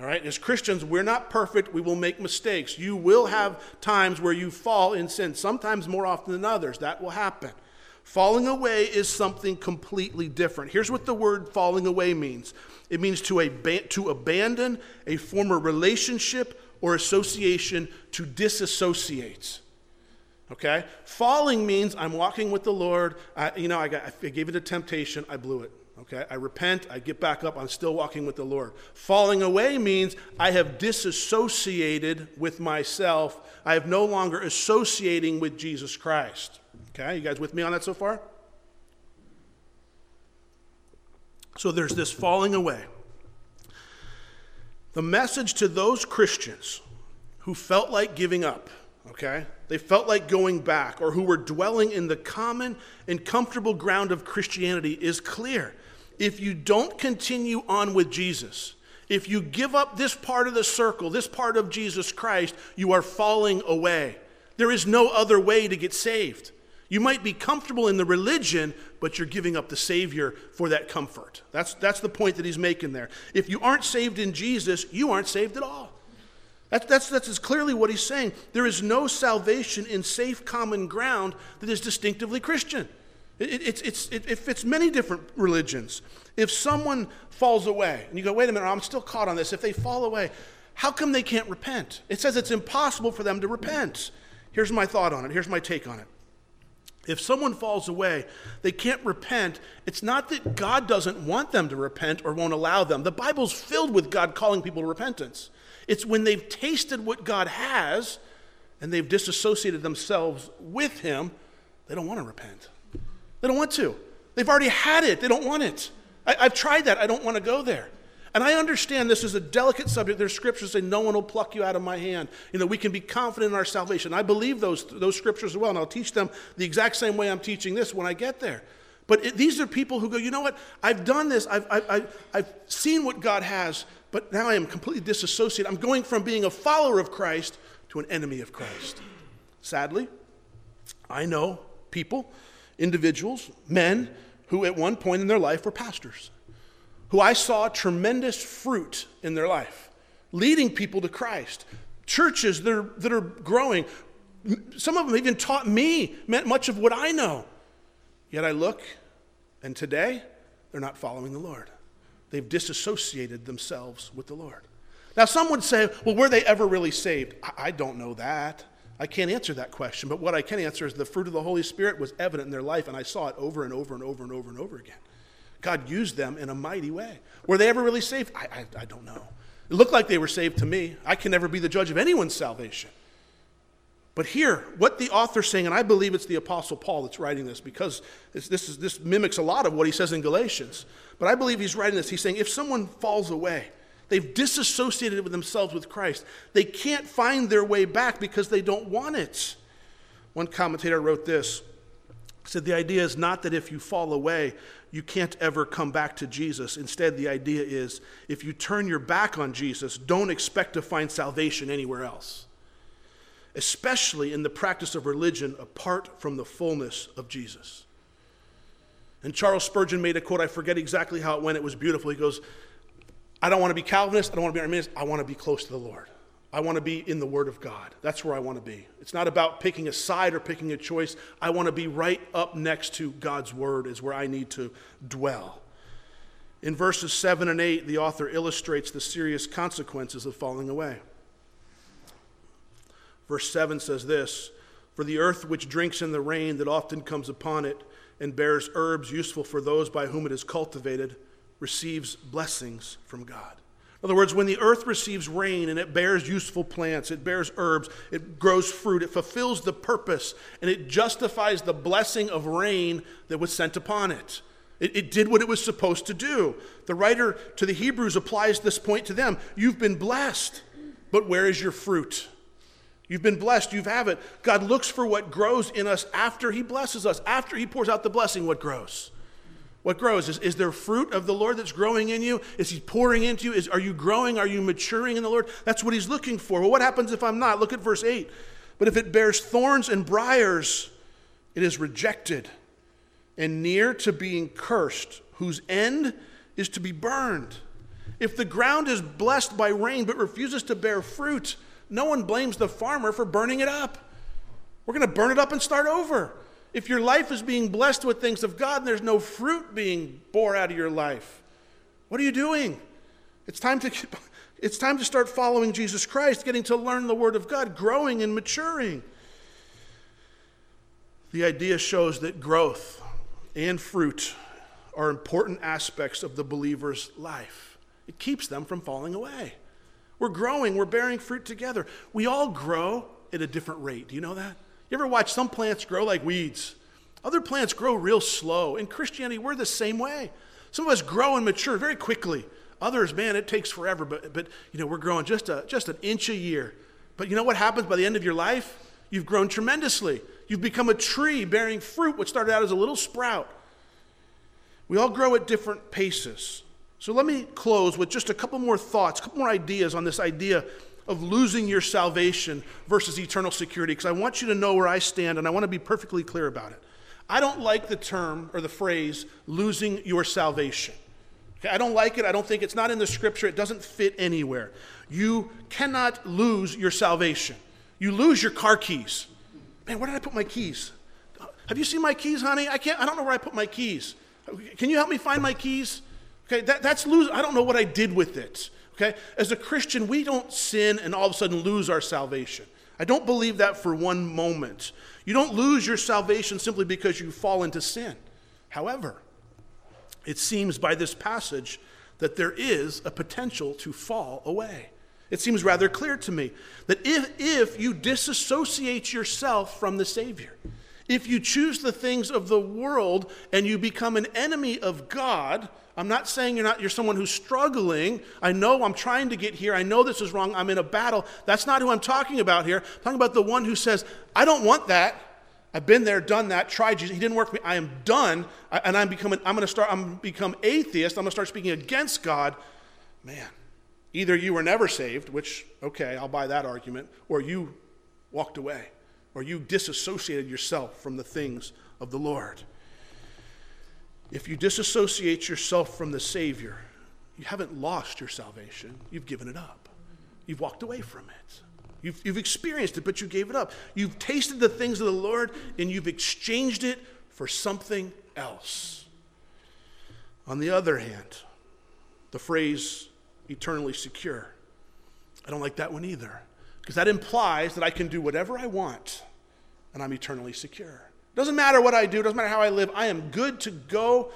All right? As Christians, we're not perfect. We will make mistakes. You will have times where you fall in sin, sometimes more often than others. That will happen. Falling away is something completely different. Here's what the word falling away means it means to, ab- to abandon a former relationship or association, to disassociate. Okay? Falling means I'm walking with the Lord. I, you know, I, got, I gave it a temptation, I blew it. Okay, I repent, I get back up, I'm still walking with the Lord. Falling away means I have disassociated with myself. I have no longer associating with Jesus Christ. Okay, you guys with me on that so far? So there's this falling away. The message to those Christians who felt like giving up, okay? They felt like going back, or who were dwelling in the common and comfortable ground of Christianity is clear. If you don't continue on with Jesus, if you give up this part of the circle, this part of Jesus Christ, you are falling away. There is no other way to get saved. You might be comfortable in the religion, but you're giving up the Savior for that comfort. That's, that's the point that he's making there. If you aren't saved in Jesus, you aren't saved at all. That's, that's, that's clearly what he's saying. There is no salvation in safe common ground that is distinctively Christian. It, it, it's, it, it fits many different religions. If someone falls away, and you go, wait a minute, I'm still caught on this. If they fall away, how come they can't repent? It says it's impossible for them to repent. Here's my thought on it. Here's my take on it. If someone falls away, they can't repent. It's not that God doesn't want them to repent or won't allow them. The Bible's filled with God calling people to repentance. It's when they've tasted what God has and they've disassociated themselves with Him, they don't want to repent. They don't want to. They've already had it, they don't want it. I, have tried that, I don't want to go there. And I understand this is a delicate subject. There's scriptures say, No one will pluck you out of my hand. You know, we can be confident in our salvation. I believe those, those scriptures as well, and I'll teach them the exact same way I'm teaching this when I get there. But it, these are people who go, You know what? I've done this, I've, I've, I've seen what God has, but now I am completely disassociated. I'm going from being a follower of Christ to an enemy of Christ. Sadly, I know people, individuals, men who at one point in their life were pastors who I saw tremendous fruit in their life, leading people to Christ. Churches that are, that are growing. Some of them even taught me much of what I know. Yet I look, and today they're not following the Lord. They've disassociated themselves with the Lord. Now, some would say, well, were they ever really saved? I, don't know that. I can't answer that question, but what I can answer is the fruit of the Holy Spirit was evident in their life, and I saw it over and over and over and over and over again. God used them in a mighty way. Were they ever really saved? I, I, I don't know. It looked like they were saved to me. I can never be the judge of anyone's salvation. But here, what the author's saying, and I believe it's the Apostle Paul that's writing this because this, this, is, this mimics a lot of what he says in Galatians. But I believe he's writing this. He's saying if someone falls away, they've disassociated with themselves with Christ, they can't find their way back because they don't want it. One commentator wrote this said the idea is not that if you fall away, you can't ever come back to Jesus. Instead, the idea is if you turn your back on Jesus, don't expect to find salvation anywhere else, especially in the practice of religion apart from the fullness of Jesus. And Charles Spurgeon made a quote, I forget exactly how it went, it was beautiful. He goes, I don't want to be Calvinist, I don't want to be Arminian, I want to be close to the Lord. I want to be in the Word of God. That's where I want to be. It's not about picking a side or picking a choice. I want to be right up next to God's Word, is where I need to dwell. In verses 7 and 8, the author illustrates the serious consequences of falling away. Verse 7 says this For the earth which drinks in the rain that often comes upon it and bears herbs useful for those by whom it is cultivated receives blessings from God. In other words, when the earth receives rain and it bears useful plants, it bears herbs, it grows fruit, it fulfills the purpose, and it justifies the blessing of rain that was sent upon it. It, it, did what it was supposed to do. The writer to the Hebrews applies this point to them. You've been blessed, but where is your fruit? You've been blessed, you have it. God looks for what grows in us after He blesses us, after He pours out the blessing, what grows. What grows? Is, is there fruit of the Lord that's growing in you? Is He pouring into you? Is, are you growing? Are you maturing in the Lord? That's what He's looking for. Well, what happens if I'm not? Look at verse 8. But if it bears thorns and briars, it is rejected and near to being cursed, whose end is to be burned. If the ground is blessed by rain but refuses to bear fruit, no one blames the farmer for burning it up. We're going to burn it up and start over. If your life is being blessed with things of God and there's no fruit being bore out of your life, what are you doing? It's time to, it's time to start following Jesus Christ, getting to learn the Word of God, growing and maturing. The idea shows that growth and fruit are important aspects of the believer's life. It keeps them from falling away. We're growing, we're bearing fruit together. We all grow at a different rate. Do you know that? You ever watch some plants grow like weeds? Other plants grow real slow. In Christianity, we're the same way. Some of us grow and mature very quickly. Others, man, it takes forever, but, but you know, we're growing just, a, just an inch a year. But you know what happens by the end of your life? You've grown tremendously. You've become a tree bearing fruit, which started out as a little sprout. We all grow at different paces. So let me close with just a couple more thoughts, a couple more ideas on this idea of losing your salvation versus eternal security, because I want you to know where I stand and I want to be perfectly clear about it. I don't like the term or the phrase losing your salvation. Okay, I don't like it. I don't think it's not in the scripture. It doesn't fit anywhere. You cannot lose your salvation. You lose your car keys. Man, where did I put my keys? Have you seen my keys, honey? I can't I don't know where I put my keys. Can you help me find my keys? Okay, that, that's lose. I don't know what I did with it. Okay, as a Christian, we don't sin and all of a sudden lose our salvation. I don't believe that for one moment. You don't lose your salvation simply because you fall into sin. However, it seems by this passage that there is a potential to fall away. It seems rather clear to me that if, if you disassociate yourself from the Savior, if you choose the things of the world and you become an enemy of God, I'm not saying you're not you're someone who's struggling. I know I'm trying to get here. I know this is wrong. I'm in a battle. That's not who I'm talking about here. I'm talking about the one who says, "I don't want that. I've been there, done that, tried Jesus. He didn't work for me. I am done, and I'm becoming. I'm going to start. I'm become atheist. I'm going to start speaking against God. Man, either you were never saved, which okay, I'll buy that argument, or you walked away, or you disassociated yourself from the things of the Lord. If you disassociate yourself from the Savior, you haven't lost your salvation. You've given it up. You've walked away from it. You've, you've experienced it, but you gave it up. You've tasted the things of the Lord and you've exchanged it for something else. On the other hand, the phrase eternally secure, I don't like that one either, because that implies that I can do whatever I want and I'm eternally secure. Doesn't matter what I do, doesn't matter how I live, I am good to go.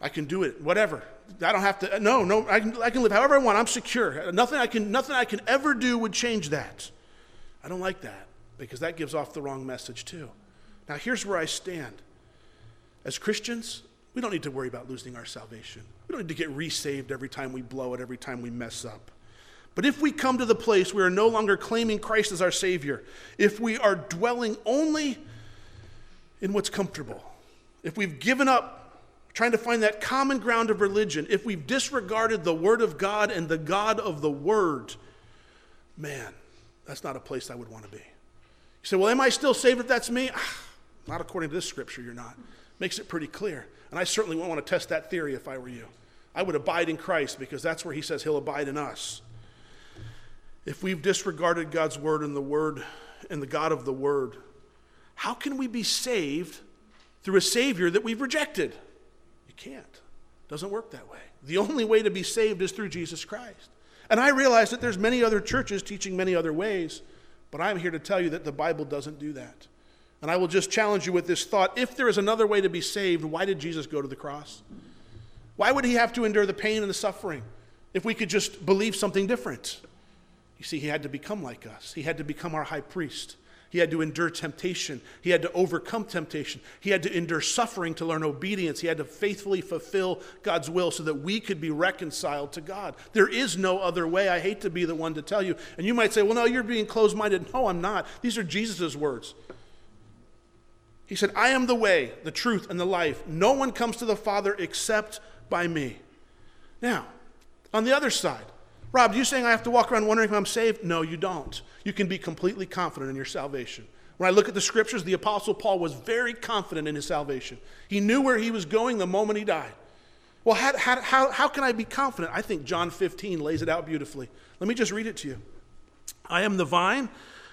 I can do it, whatever. I don't have to, no, no, I can, I can live however I want. I'm secure. Nothing I, can, nothing I can ever do would change that. I don't like that because that gives off the wrong message, too. Now, here's where I stand. As Christians, we don't need to worry about losing our salvation. We don't need to get resaved every time we blow it, every time we mess up. But if we come to the place where we are no longer claiming Christ as our Savior, if we are dwelling only in what's comfortable, if we've given up trying to find that common ground of religion, if we've disregarded the Word of God and the God of the Word, man, that's not a place I would want to be. You say, well, am I still saved if that's me? Not according to this scripture, you're not. Makes it pretty clear. And I certainly wouldn't want to test that theory if I were you. I would abide in Christ because that's where he says he'll abide in us. If we've disregarded God's word and the word and the God of the word, how can we be saved through a Savior that we've rejected? You can't. It doesn't work that way. The only way to be saved is through Jesus Christ. And I realize that there's many other churches teaching many other ways, but I'm here to tell you that the Bible doesn't do that. And I will just challenge you with this thought. If there is another way to be saved, why did Jesus go to the cross? Why would he have to endure the pain and the suffering if we could just believe something different? You see, he had to become like us. He had to become our high priest. He had to endure temptation. He had to overcome temptation. He had to endure suffering to learn obedience. He had to faithfully fulfill God's will so that we could be reconciled to God. There is no other way. I hate to be the one to tell you. And you might say, well, no, you're being closed minded. No, I'm not. These are Jesus' words. He said, I am the way, the truth, and the life. No one comes to the Father except by me. Now, on the other side, Rob, you saying I have to walk around wondering if I'm saved? No, you don't. You can be completely confident in your salvation. When I look at the scriptures, the Apostle Paul was very confident in his salvation. He knew where he was going the moment he died. Well, how, how, how, how can I be confident? I think John 15 lays it out beautifully. Let me just read it to you. I am the vine,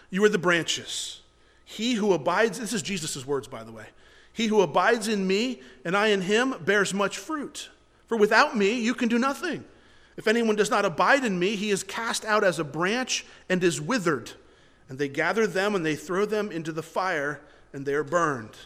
you are the branches. He who abides, this is Jesus' words, by the way. He who abides in me and I in him bears much fruit. For without me, you can do nothing. If anyone does not abide in me, he is cast out as a branch and is withered. And they gather them and they throw them into the fire, and they are burned.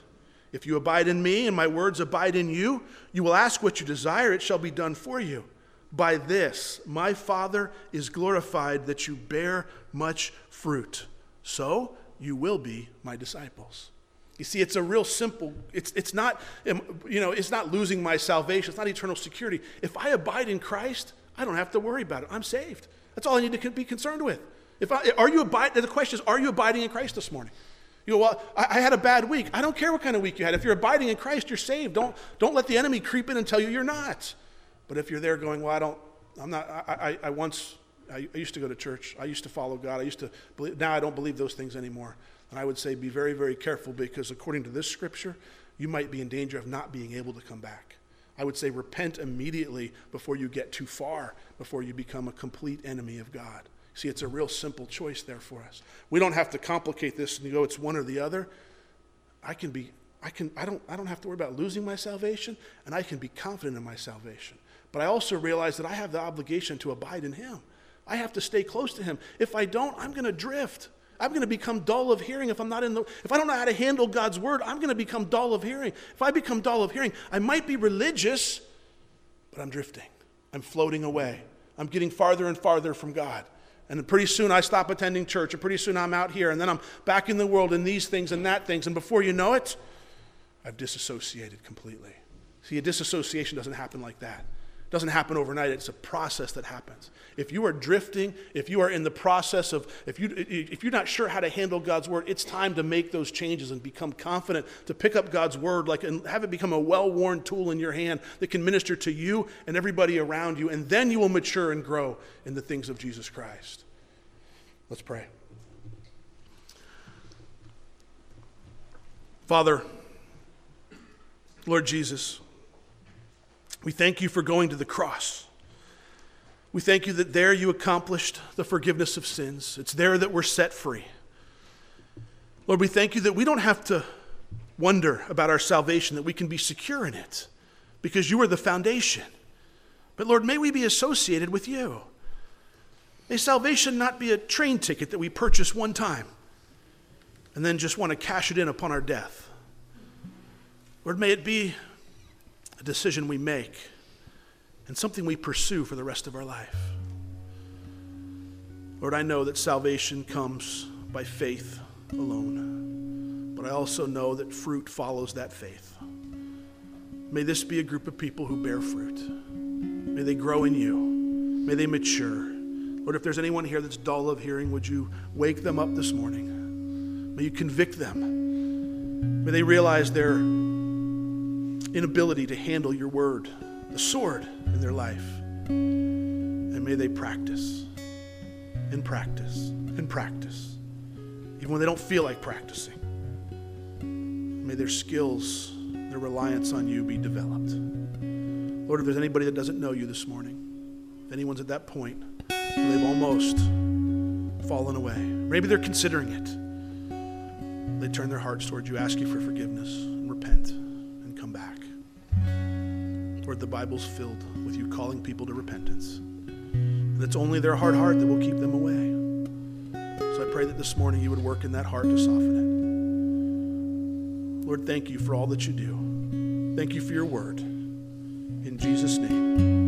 If you abide in me and my words abide in you, you will ask what you desire, it shall be done for you. By this, my Father is glorified that you bear much fruit. So you will be my disciples. You see, it's a real simple, it's, it's not, you know, it's not losing my salvation, it's not eternal security. If I abide in Christ, I don't have to worry about it. I'm saved. That's all I need to be concerned with. If I, are you abide, the question is, are you abiding in Christ this morning? You go, well, I, I, had a bad week. I don't care what kind of week you had. If you're abiding in Christ, you're saved. Don't, don't let the enemy creep in and tell you you're not. But if you're there going, well, I don't, I'm not, I, I, I once, I, I used to go to church. I used to follow God. I used to believe, now I don't believe those things anymore. And I would say be very, very careful because according to this scripture, you might be in danger of not being able to come back. I would say repent immediately before you get too far, before you become a complete enemy of God. See, it's a real simple choice there for us. We don't have to complicate this and go, it's one or the other. I can be, I can, I don't, I don't have to worry about losing my salvation, and I can be confident in my salvation. But I also realize that I have the obligation to abide in Him. I have to stay close to Him. If I don't, I'm going to drift. I'm going to become dull of hearing if I'm not in the if I don't know how to handle God's word, I'm going to become dull of hearing. If I become dull of hearing, I might be religious, but I'm drifting. I'm floating away. I'm getting farther and farther from God. And pretty soon I stop attending church, and pretty soon I'm out here, and then I'm back in the world in these things and that things, and before you know it, I've disassociated completely. See, a disassociation doesn't happen like that doesn't happen overnight. It's a process that happens. If you are drifting if you are in the process of if you if you're not sure how to handle god's word it's time to make those changes and become confident to pick up god's word like and have it become a well-worn tool in your hand that can minister to you and everybody around you and then you will mature and grow in the things of jesus christ. Let's pray. Father lord jesus we thank you for going to the cross. We thank you that there you accomplished the forgiveness of sins. It's there that we're set free. Lord, we thank you that we don't have to wonder about our salvation, that we can be secure in it because you are the foundation. But Lord, may we be associated with you. May salvation not be a train ticket that we purchase one time and then just want to cash it in upon our death. Lord, may it be a decision we make, and something we pursue for the rest of our life. Lord, I know that salvation comes by faith alone, but I also know that fruit follows that faith. May this be a group of people who bear fruit. May they grow in you. May they mature. Lord, if there's anyone here that's dull of hearing, would you wake them up this morning? May you convict them. May they realize their inability to handle your word, the sword in their life. And may they practice and practice and practice, even when they don't feel like practicing. May their skills, their reliance on you be developed. Lord, if there's anybody that doesn't know you this morning, if anyone's at that point where they've almost fallen away, maybe they're considering it, they turn their hearts toward you, ask you for forgiveness, and repent. The Bible's filled with you calling people to repentance. And it's only their hard heart that will keep them away. So I pray that this morning you would work in that heart to soften it. Lord, thank you for all that you do. Thank you for your word. In Jesus' name.